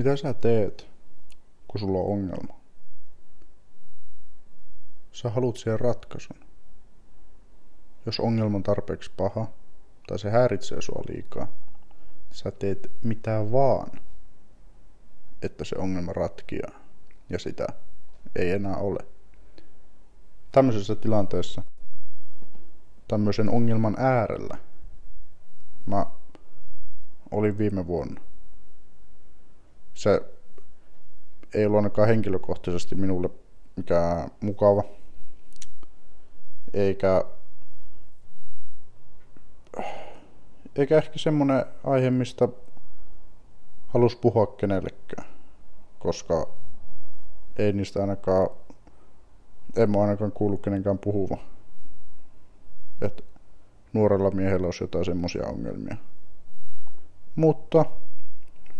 Mitä sä teet, kun sulla on ongelma? Sä haluat siihen ratkaisun. Jos ongelma on tarpeeksi paha, tai se häiritsee sua liikaa, sä teet mitä vaan, että se ongelma ratkia, ja sitä ei enää ole. Tämmöisessä tilanteessa, tämmöisen ongelman äärellä, mä olin viime vuonna se ei ollut ainakaan henkilökohtaisesti minulle mikään mukava. Eikä, eikä ehkä semmonen aihe, mistä halus puhua kenellekään. Koska ei niistä ainakaan, en mä ainakaan kuullut kenenkään puhuva. Että nuorella miehellä olisi jotain semmoisia ongelmia. Mutta,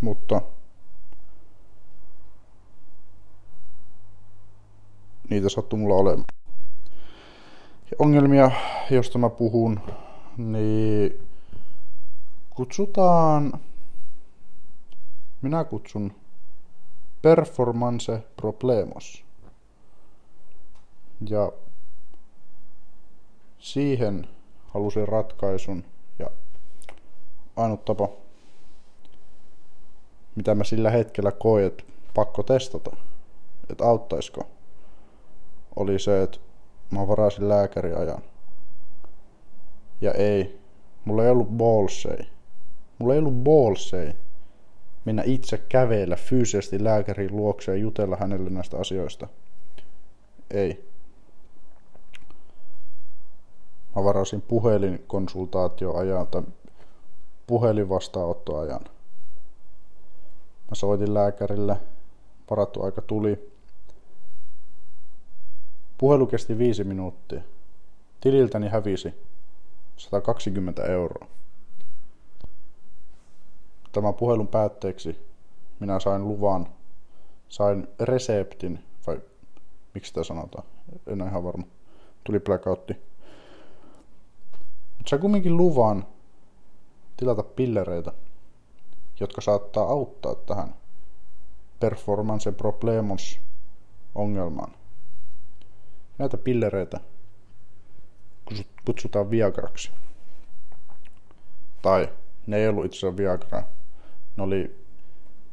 mutta niitä sattuu mulla olemaan. Ja ongelmia, josta mä puhun, niin kutsutaan, minä kutsun performance problemos. Ja siihen halusin ratkaisun ja ainut tapa, mitä mä sillä hetkellä koin, että pakko testata, että auttaisiko oli se, että mä varasin lääkäriajan. Ja ei, mulla ei ollut ballsei. Mulla ei ollut ballsei mennä itse kävellä fyysisesti lääkärin luokse ja jutella hänelle näistä asioista. Ei. Mä varasin puhelinkonsultaatioajan tai puhelinvastaanottoajan. Mä soitin lääkärille, varattu aika tuli, Puhelu kesti viisi minuuttia. Tililtäni hävisi 120 euroa. Tämän puhelun päätteeksi minä sain luvan, sain reseptin, vai miksi sitä sanotaan, en ole ihan varma. Tuli blackoutti. Mutta sain kumminkin luvan tilata pillereitä, jotka saattaa auttaa tähän performance problemos ongelmaan. Näitä pillereitä kutsutaan Viagraksi. Tai ne ei ollut itse asiassa Viagra. Ne oli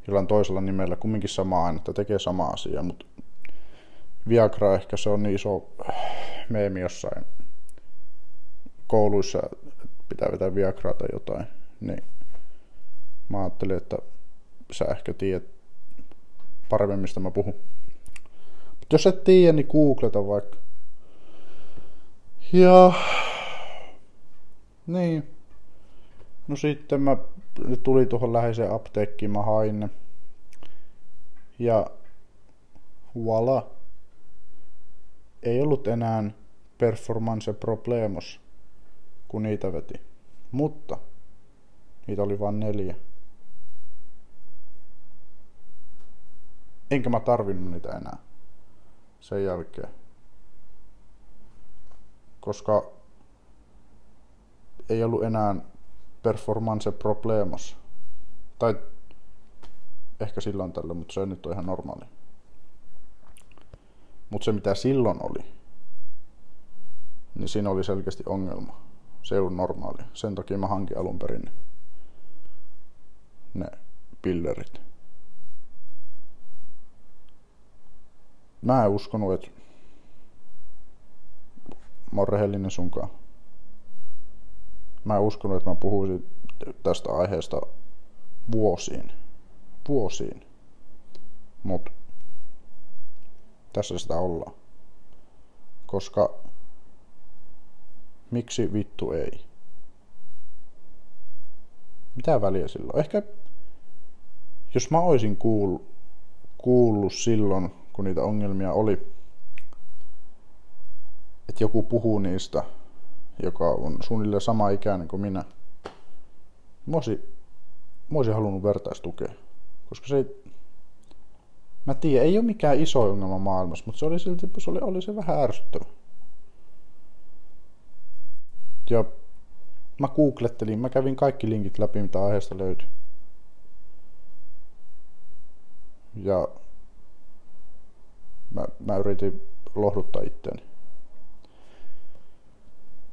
jollain toisella nimellä kumminkin sama ainetta, tekee sama asia, mutta Viagra ehkä se on niin iso meemi jossain kouluissa, että pitää vetää Viagraa tai jotain. Niin mä ajattelin, että sä ehkä tiedät paremmin, mistä mä puhun. Jos et tiedä, niin googleta vaikka. Ja... Niin. No sitten mä tuli tuohon läheiseen apteekkiin, mä hain ne. Ja voila. Ei ollut enää performance problemos, kun niitä veti. Mutta niitä oli vain neljä. Enkä mä tarvinnut niitä enää sen jälkeen. Koska ei ollut enää performance problemos. Tai ehkä silloin tällä, mutta se nyt on ihan normaali. Mutta se mitä silloin oli, niin siinä oli selkeästi ongelma. Se ei ollut normaali. Sen takia mä hankin alun perin ne pillerit. Mä en uskonut, että mä oon rehellinen sunkaan. Mä en uskonut, että mä puhuisin tästä aiheesta vuosiin. Vuosiin. Mut tässä sitä ollaan. Koska miksi vittu ei? Mitä väliä silloin? Ehkä jos mä oisin kuullut, kuullut silloin, kun niitä ongelmia oli, että joku puhuu niistä, joka on suunnilleen sama ikäinen kuin minä. Mä olisin, mä olisin halunnut vertaistukea, koska se ei, mä tiedän, ei ole mikään iso ongelma maailmassa, mutta se oli silti, se oli, oli se vähän ärsyttävä. Ja mä googlettelin, mä kävin kaikki linkit läpi, mitä aiheesta löytyi. Ja mä, mä yritin lohduttaa itteeni.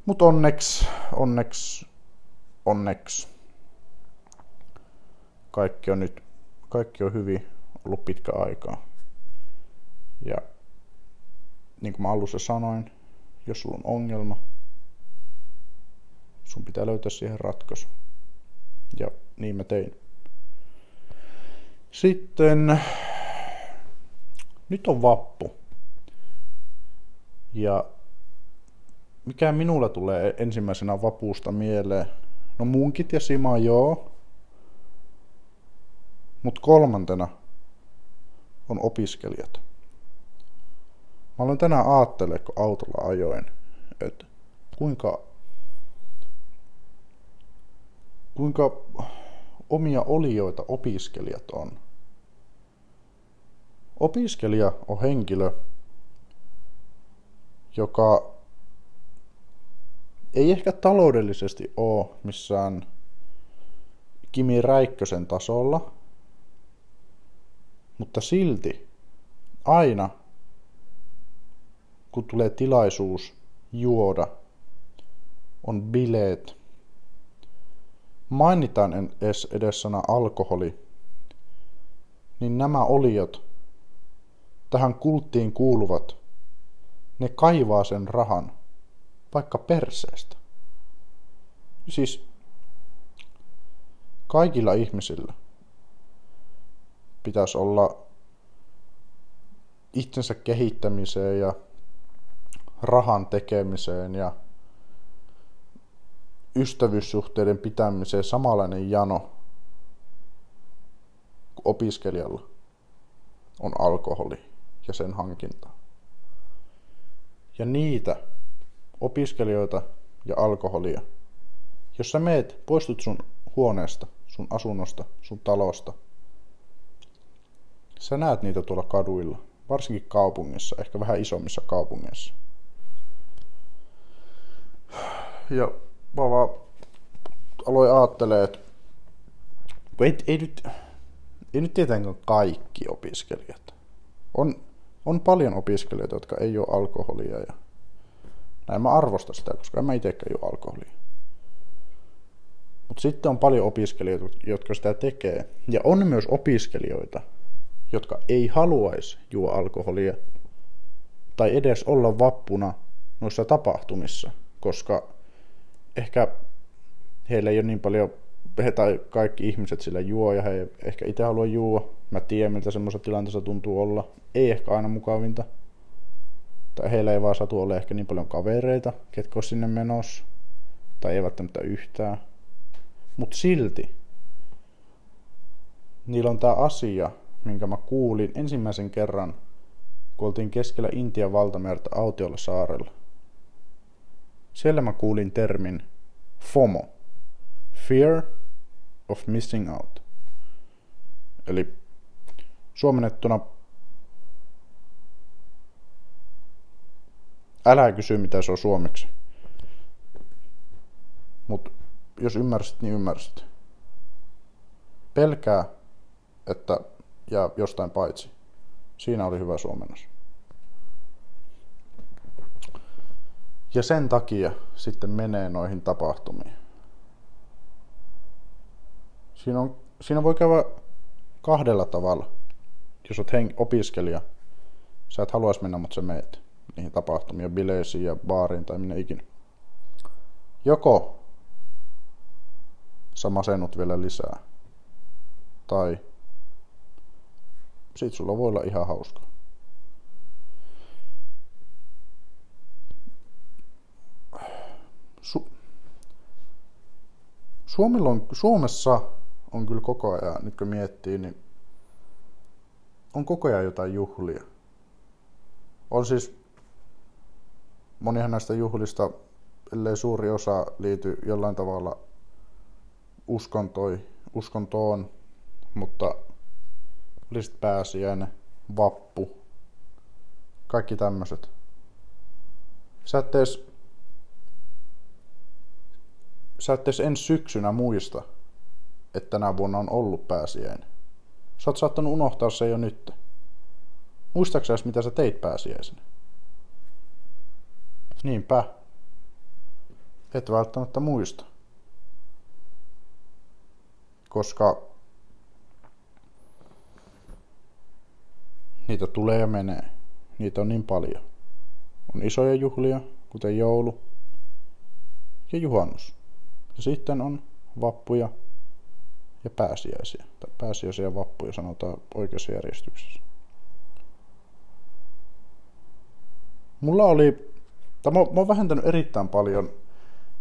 Mut onneks, onneks, onneks. Kaikki on nyt, kaikki on hyvin ollut pitkä aikaa. Ja niin kuin mä alussa sanoin, jos sulla on ongelma, sun pitää löytää siihen ratkaisu. Ja niin mä tein. Sitten nyt on vappu. Ja mikä minulla tulee ensimmäisenä vapuusta mieleen? No munkit ja sima joo. Mut kolmantena on opiskelijat. Mä olen tänään aattele, kun autolla ajoin, että kuinka, kuinka omia olioita opiskelijat on. Opiskelija on henkilö, joka ei ehkä taloudellisesti ole missään Kimi Räikkösen tasolla, mutta silti aina kun tulee tilaisuus juoda, on bileet. Mainitaan edes, sana alkoholi, niin nämä oliot, tähän kulttiin kuuluvat, ne kaivaa sen rahan vaikka perseestä. Siis kaikilla ihmisillä pitäisi olla itsensä kehittämiseen ja rahan tekemiseen ja ystävyyssuhteiden pitämiseen samanlainen jano kuin opiskelijalla on alkoholi ja sen hankinta. Ja niitä opiskelijoita ja alkoholia, jos sä meet, poistut sun huoneesta, sun asunnosta, sun talosta, sä näet niitä tuolla kaduilla, varsinkin kaupungissa, ehkä vähän isommissa kaupungeissa ja mä vaan aloin ajattelee, että ei, ei, nyt, ei nyt tietenkään kaikki opiskelijat. On, on paljon opiskelijoita, jotka ei ole alkoholia ja näin mä arvostan sitä, koska en mä itsekään juo alkoholia. Mutta sitten on paljon opiskelijoita, jotka sitä tekee. Ja on myös opiskelijoita, jotka ei haluaisi juo alkoholia tai edes olla vappuna noissa tapahtumissa, koska ehkä heillä ei ole niin paljon, he tai kaikki ihmiset sillä juo ja he ehkä itse haluaa juua. Mä tiedän, miltä semmoisessa tilanteessa tuntuu olla. Ei ehkä aina mukavinta. Tai heillä ei vaan satu ole ehkä niin paljon kavereita, ketkä olisi sinne menossa. Tai ei välttämättä yhtään. Mutta silti, niillä on tämä asia, minkä mä kuulin ensimmäisen kerran, kun oltiin keskellä Intian valtamerta autiolla saarella. Siellä mä kuulin termin FOMO. Fear of missing out. Eli suomennettuna älä kysy mitä se on suomeksi. Mutta jos ymmärsit, niin ymmärsit. Pelkää, että jää jostain paitsi. Siinä oli hyvä suomennos. Ja sen takia sitten menee noihin tapahtumiin. Siinä, on, siinä voi käydä kahdella tavalla. Jos olet hen- opiskelija, sä et haluaisi mennä, mutta sä meet niihin tapahtumiin, bileisiin ja baariin tai minne ikinä. Joko sä masennut vielä lisää, tai sit sulla voi olla ihan hauska. Su- Suomella on, Suomessa on kyllä koko ajan, nyt kun miettii, niin on koko ajan jotain juhlia. On siis monihan näistä juhlista, ellei suuri osa liity jollain tavalla uskontoi, uskontoon, mutta oli sitten pääsiäinen, vappu, kaikki tämmöiset. Sä et edes sä et edes ensi syksynä muista, että tänä vuonna on ollut pääsiäinen. Sä oot saattanut unohtaa se jo nyt. Muistaaksesi, mitä sä teit pääsiäisenä? Niinpä. Et välttämättä muista. Koska niitä tulee ja menee. Niitä on niin paljon. On isoja juhlia, kuten joulu ja juhannus. Ja sitten on vappuja ja pääsiäisiä. Tai pääsiäisiä ja vappuja sanotaan oikeassa järjestyksessä. Mulla oli, tai mä, mä oon vähentänyt erittäin paljon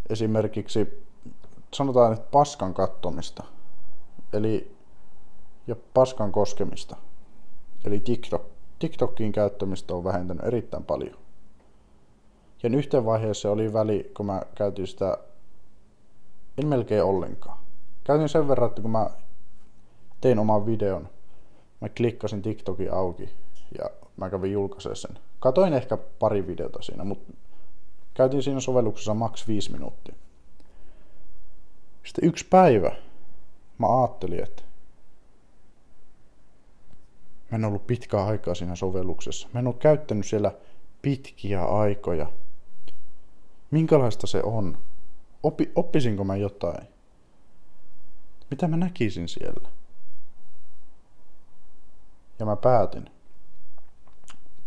esimerkiksi, sanotaan, että paskan kattomista. Eli, ja paskan koskemista. Eli TikTok. TikTokin käyttämistä on vähentänyt erittäin paljon. Ja yhteen vaiheessa oli väli, kun mä käytin sitä, en melkein ollenkaan. Käytin sen verran, että kun mä tein oman videon, mä klikkasin TikTokin auki ja mä kävin julkaisemaan sen. Katoin ehkä pari videota siinä, mutta käytin siinä sovelluksessa maks 5 minuuttia. Sitten yksi päivä mä ajattelin, että mä en ollut pitkää aikaa siinä sovelluksessa. Mä en ollut käyttänyt siellä pitkiä aikoja. Minkälaista se on? Oppi, oppisinko mä jotain? Mitä mä näkisin siellä? Ja mä päätin.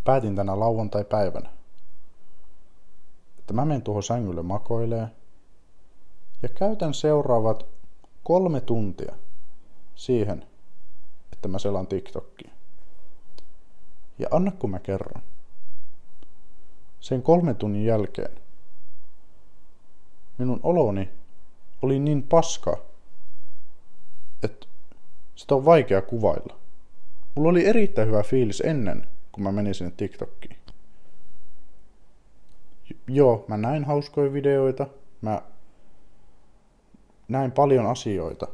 Päätin tänä lauantai-päivänä, että mä menen tuohon sängylle makoilee ja käytän seuraavat kolme tuntia siihen, että mä selaan TikTokia. Ja anna kun mä kerron. Sen kolmen tunnin jälkeen minun oloni oli niin paska, sitä on vaikea kuvailla. Mulla oli erittäin hyvä fiilis ennen, kun mä menin sinne TikTokkiin. Joo, mä näin hauskoja videoita, mä näin paljon asioita,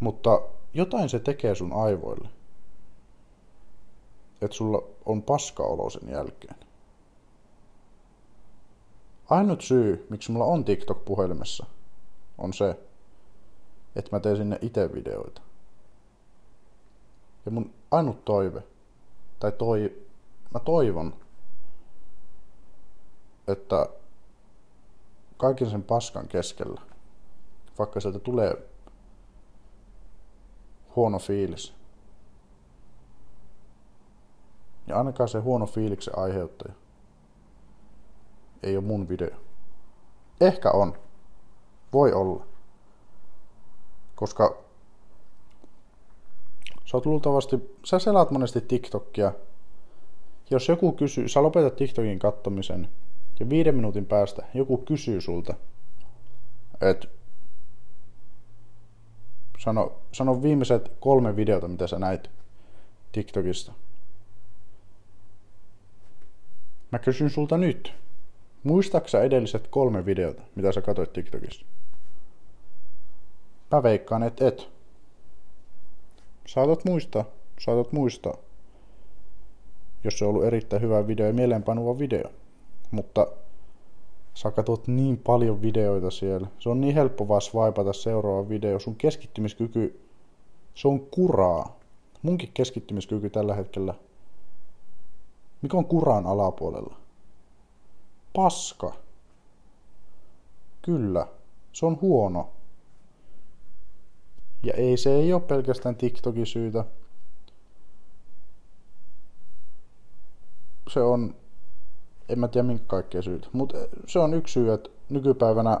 mutta jotain se tekee sun aivoille että sulla on paskaolo sen jälkeen. Ainut syy, miksi mulla on TikTok puhelimessa, on se, että mä teen sinne itse videoita. Ja mun ainut toive, tai toi, mä toivon, että kaiken sen paskan keskellä, vaikka sieltä tulee huono fiilis, Ja ainakaan se huono fiiliksen aiheuttaja ei ole mun video. Ehkä on. Voi olla. Koska sä oot luultavasti, sä selaat monesti TikTokia. Jos joku kysyy, sä lopetat TikTokin kattomisen ja viiden minuutin päästä joku kysyy sulta, että sano, sano viimeiset kolme videota, mitä sä näit TikTokista. Mä kysyn sulta nyt. Muistaaksä edelliset kolme videota, mitä sä katsoit TikTokissa? Mä veikkaan, et et. Saatat muistaa, saatat muistaa. Jos se on ollut erittäin hyvä video ja mieleenpanuva video. Mutta sä katsot niin paljon videoita siellä. Se on niin helppo vaan swipeata seuraava video. Sun keskittymiskyky, se on kuraa. Munkin keskittymiskyky tällä hetkellä mikä on kuran alapuolella? Paska. Kyllä, se on huono. Ja ei se ei ole pelkästään TikTokin syytä. Se on, en mä tiedä minkä kaikkea syytä, mutta se on yksi syy, että nykypäivänä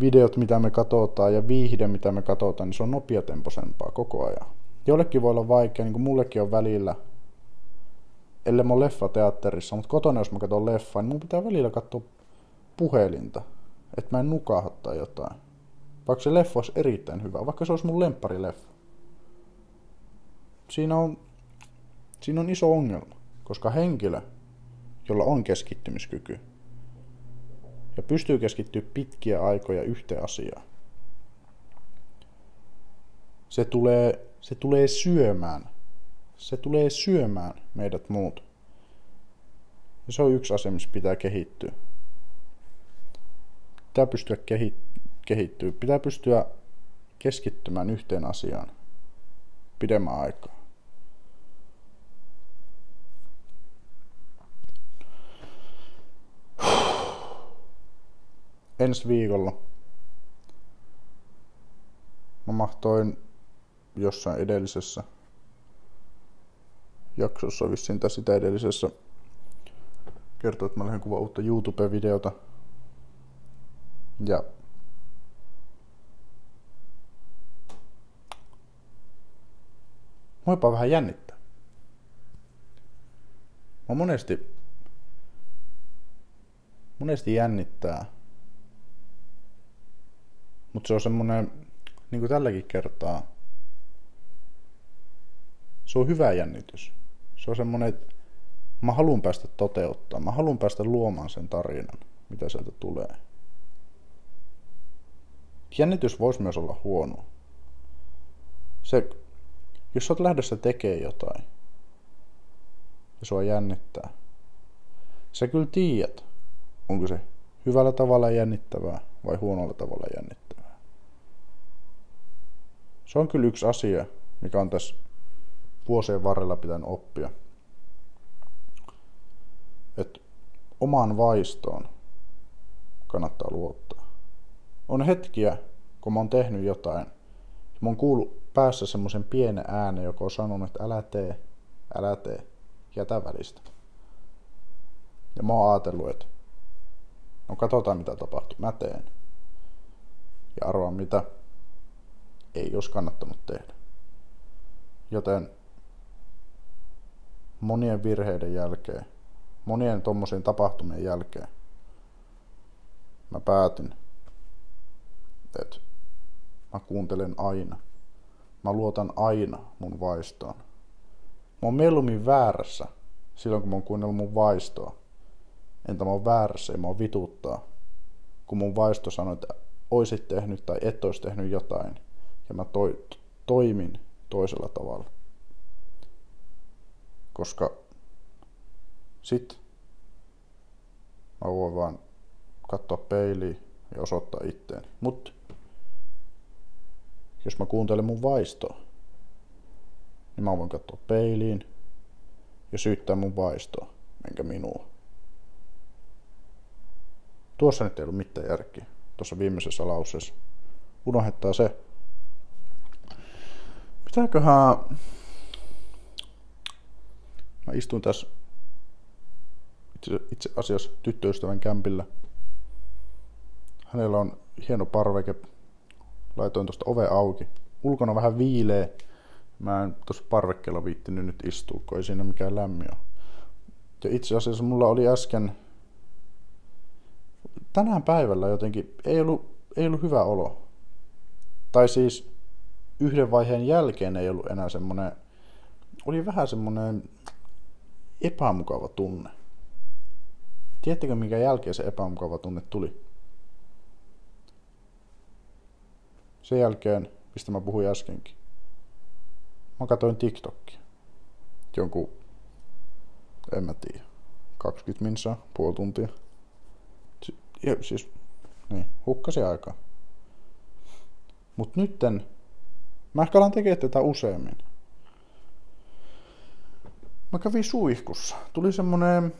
videot, mitä me katsotaan ja viihde, mitä me katsotaan, niin se on nopeatempoisempaa koko ajan. Jollekin voi olla vaikea, niin kuin mullekin on välillä, ellei mä leffa teatterissa, mutta kotona jos mä katson leffaa, niin mun pitää välillä katsoa puhelinta, että mä en nukahda tai jotain. Vaikka se leffa olisi erittäin hyvä, vaikka se olisi mun leffa. Siinä on, siinä on iso ongelma, koska henkilö, jolla on keskittymiskyky, ja pystyy keskittyä pitkiä aikoja yhteen asiaan, se tulee, se tulee syömään se tulee syömään meidät muut. Ja se on yksi asia, missä pitää kehittyä. Pitää pystyä kehi- kehittyä. Pitää pystyä keskittymään yhteen asiaan pidemmän aikaa. Ensi viikolla mä mahtoin jossain edellisessä jaksossa vissiin tai sitä edellisessä kertoa, että mä lähden kuvaa uutta YouTube-videota. Ja Jopa vähän jännittää. Mä monesti, monesti jännittää. Mutta se on semmonen, niin kuin tälläkin kertaa, se on hyvä jännitys. Se on semmonen, että mä haluan päästä toteuttaa. Mä haluan päästä luomaan sen tarinan, mitä sieltä tulee. Jännitys voisi myös olla huono. Se jos sä oot lähdössä tekee jotain ja sua jännittää, sä kyllä tiedät, onko se hyvällä tavalla jännittävää vai huonolla tavalla jännittävää. Se on kyllä yksi asia, mikä on tässä vuosien varrella pitänyt oppia. Että omaan vaistoon kannattaa luottaa. On hetkiä, kun mä oon tehnyt jotain, ja mä oon kuullut päässä semmoisen pienen äänen, joka on sanonut, että älä tee, älä tee, jätä välistä. Ja mä oon ajatellut, että no katsotaan mitä tapahtuu, mä teen. Ja arvaan mitä ei olisi kannattanut tehdä. Joten monien virheiden jälkeen, monien tommosien tapahtumien jälkeen, mä päätin, että mä kuuntelen aina – Mä luotan aina mun vaistoon. Mä oon mieluummin väärässä silloin, kun mä oon kuunnellut mun vaistoa. Entä mä oon väärässä ja mä oon vituttaa, kun mun vaisto sanoo, että oisit tehnyt tai et ois tehnyt jotain. Ja mä toi, toimin toisella tavalla. Koska sit mä voin vaan katsoa peiliin ja osoittaa itteeni. Mutta jos mä kuuntelen mun vaistoa, niin mä voin katsoa peiliin ja syyttää mun vaistoa, enkä minua. Tuossa nyt ei ollut mitään järkeä, tuossa viimeisessä lauseessa. Unohdettaa se. Pitääköhän... Mä istun tässä itse, itse asiassa tyttöystävän kämpillä. Hänellä on hieno parveke, laitoin tuosta ove auki. Ulkona vähän viilee. Mä en tuossa parvekkeella viittinyt nyt istua, kun ei siinä mikään lämmin ole. Ja itse asiassa mulla oli äsken tänään päivällä jotenkin ei ollut, ei ollut hyvä olo. Tai siis yhden vaiheen jälkeen ei ollut enää semmoinen, oli vähän semmoinen epämukava tunne. Tiedättekö, minkä jälkeen se epämukava tunne tuli? Sen jälkeen, mistä mä puhuin äskenkin, mä katsoin TikTokia. Jonkun, en mä tiedä, 20 minsaa, puoli tuntia. Ja, siis, niin, hukkasi aikaa. Mut nytten, mä ehkä alan tekemään tätä useammin. Mä kävin suihkussa. Tuli semmonen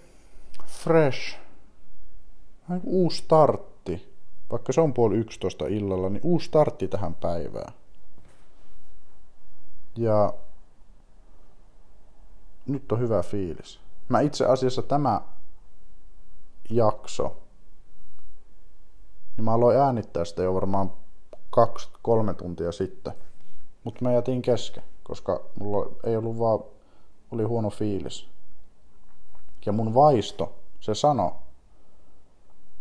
fresh, uusi startti vaikka se on puoli yksitoista illalla, niin uusi startti tähän päivään. Ja nyt on hyvä fiilis. Mä itse asiassa tämä jakso, niin mä aloin äänittää sitä jo varmaan kaksi, kolme tuntia sitten. Mutta mä jätin kesken, koska mulla ei ollut vaan, oli huono fiilis. Ja mun vaisto, se sano,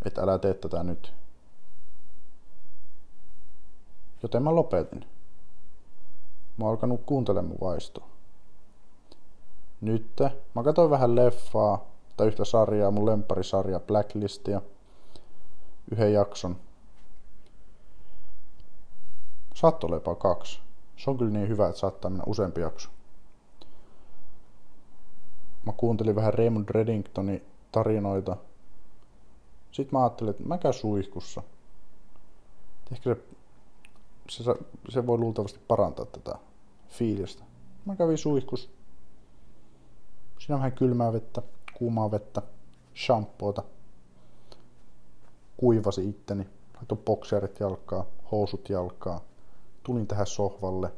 että älä tee tätä nyt. Joten mä lopetin. Mä oon alkanut kuuntelemaan vaistoa. Nyt mä katsoin vähän leffaa tai yhtä sarjaa, mun lemparisarja Blacklistia. Yhden jakson. Saattoi olla jopa kaksi. Se on kyllä niin hyvä, että saattaa mennä useampi jakso. Mä kuuntelin vähän Raymond Reddingtonin tarinoita. Sitten mä ajattelin, että mä käyn suihkussa. Ehkä se se, se voi luultavasti parantaa tätä fiilistä. Mä kävin suihkus. Siinä on vähän kylmää vettä, kuumaa vettä, shampoota. Kuivasi itteni, laitoin bokserit jalkaa, housut jalkaa. Tulin tähän sohvalle.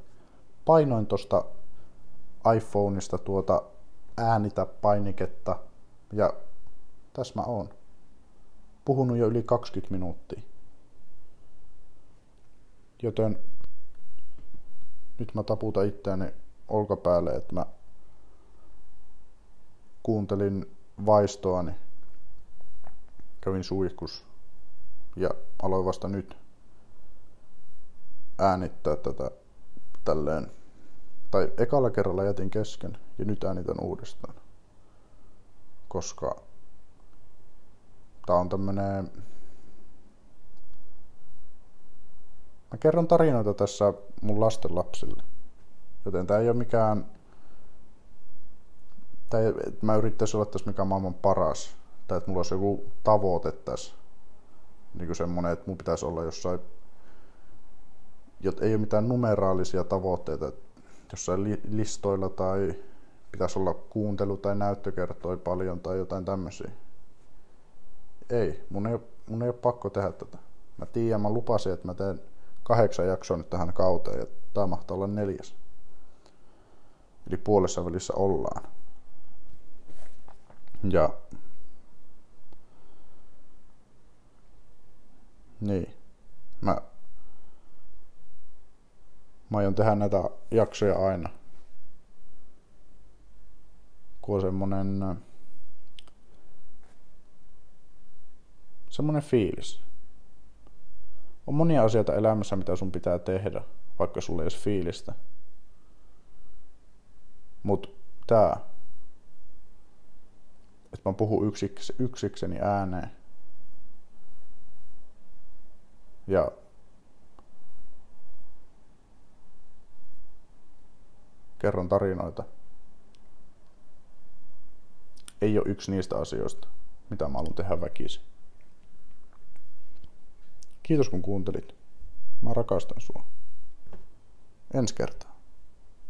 Painoin tosta iPhoneista tuota äänitä painiketta ja tässä mä oon. Puhunut jo yli 20 minuuttia. Joten nyt mä taputan itseäni olkapäälle, että mä kuuntelin vaistoani, kävin suihkus ja aloin vasta nyt äänittää tätä tälleen. Tai ekalla kerralla jätin kesken ja nyt äänitän uudestaan. Koska tää on tämmönen... Mä kerron tarinoita tässä mun lasten lapsille. Joten tää ei ole mikään... Tää ei, mä yrittäisin olla tässä mikä maailman paras. Tai että mulla olisi joku tavoite tässä. Niin kuin semmonen, että mun pitäisi olla jossain... Jot ei ole mitään numeraalisia tavoitteita. Jossain li, listoilla tai pitäisi olla kuuntelu tai näyttökertoi paljon tai jotain tämmöisiä. Ei, mun ei, mun ei ole pakko tehdä tätä. Mä tiedän, mä lupasin, että mä teen kahdeksan jaksoa nyt tähän kauteen ja tää mahtaa olla neljäs. Eli puolessa välissä ollaan. Ja niin. Mä, mä aion tehdä näitä jaksoja aina. Kun on semmonen semmonen fiilis. On monia asioita elämässä, mitä sun pitää tehdä, vaikka sulle ei edes fiilistä. Mut tää, että mä puhun yksiks, yksikseni ääneen. Ja kerron tarinoita. Ei ole yksi niistä asioista, mitä mä haluan tehdä väkisin. Kiitos kun kuuntelit. Mä rakastan sua. Ensi kertaa.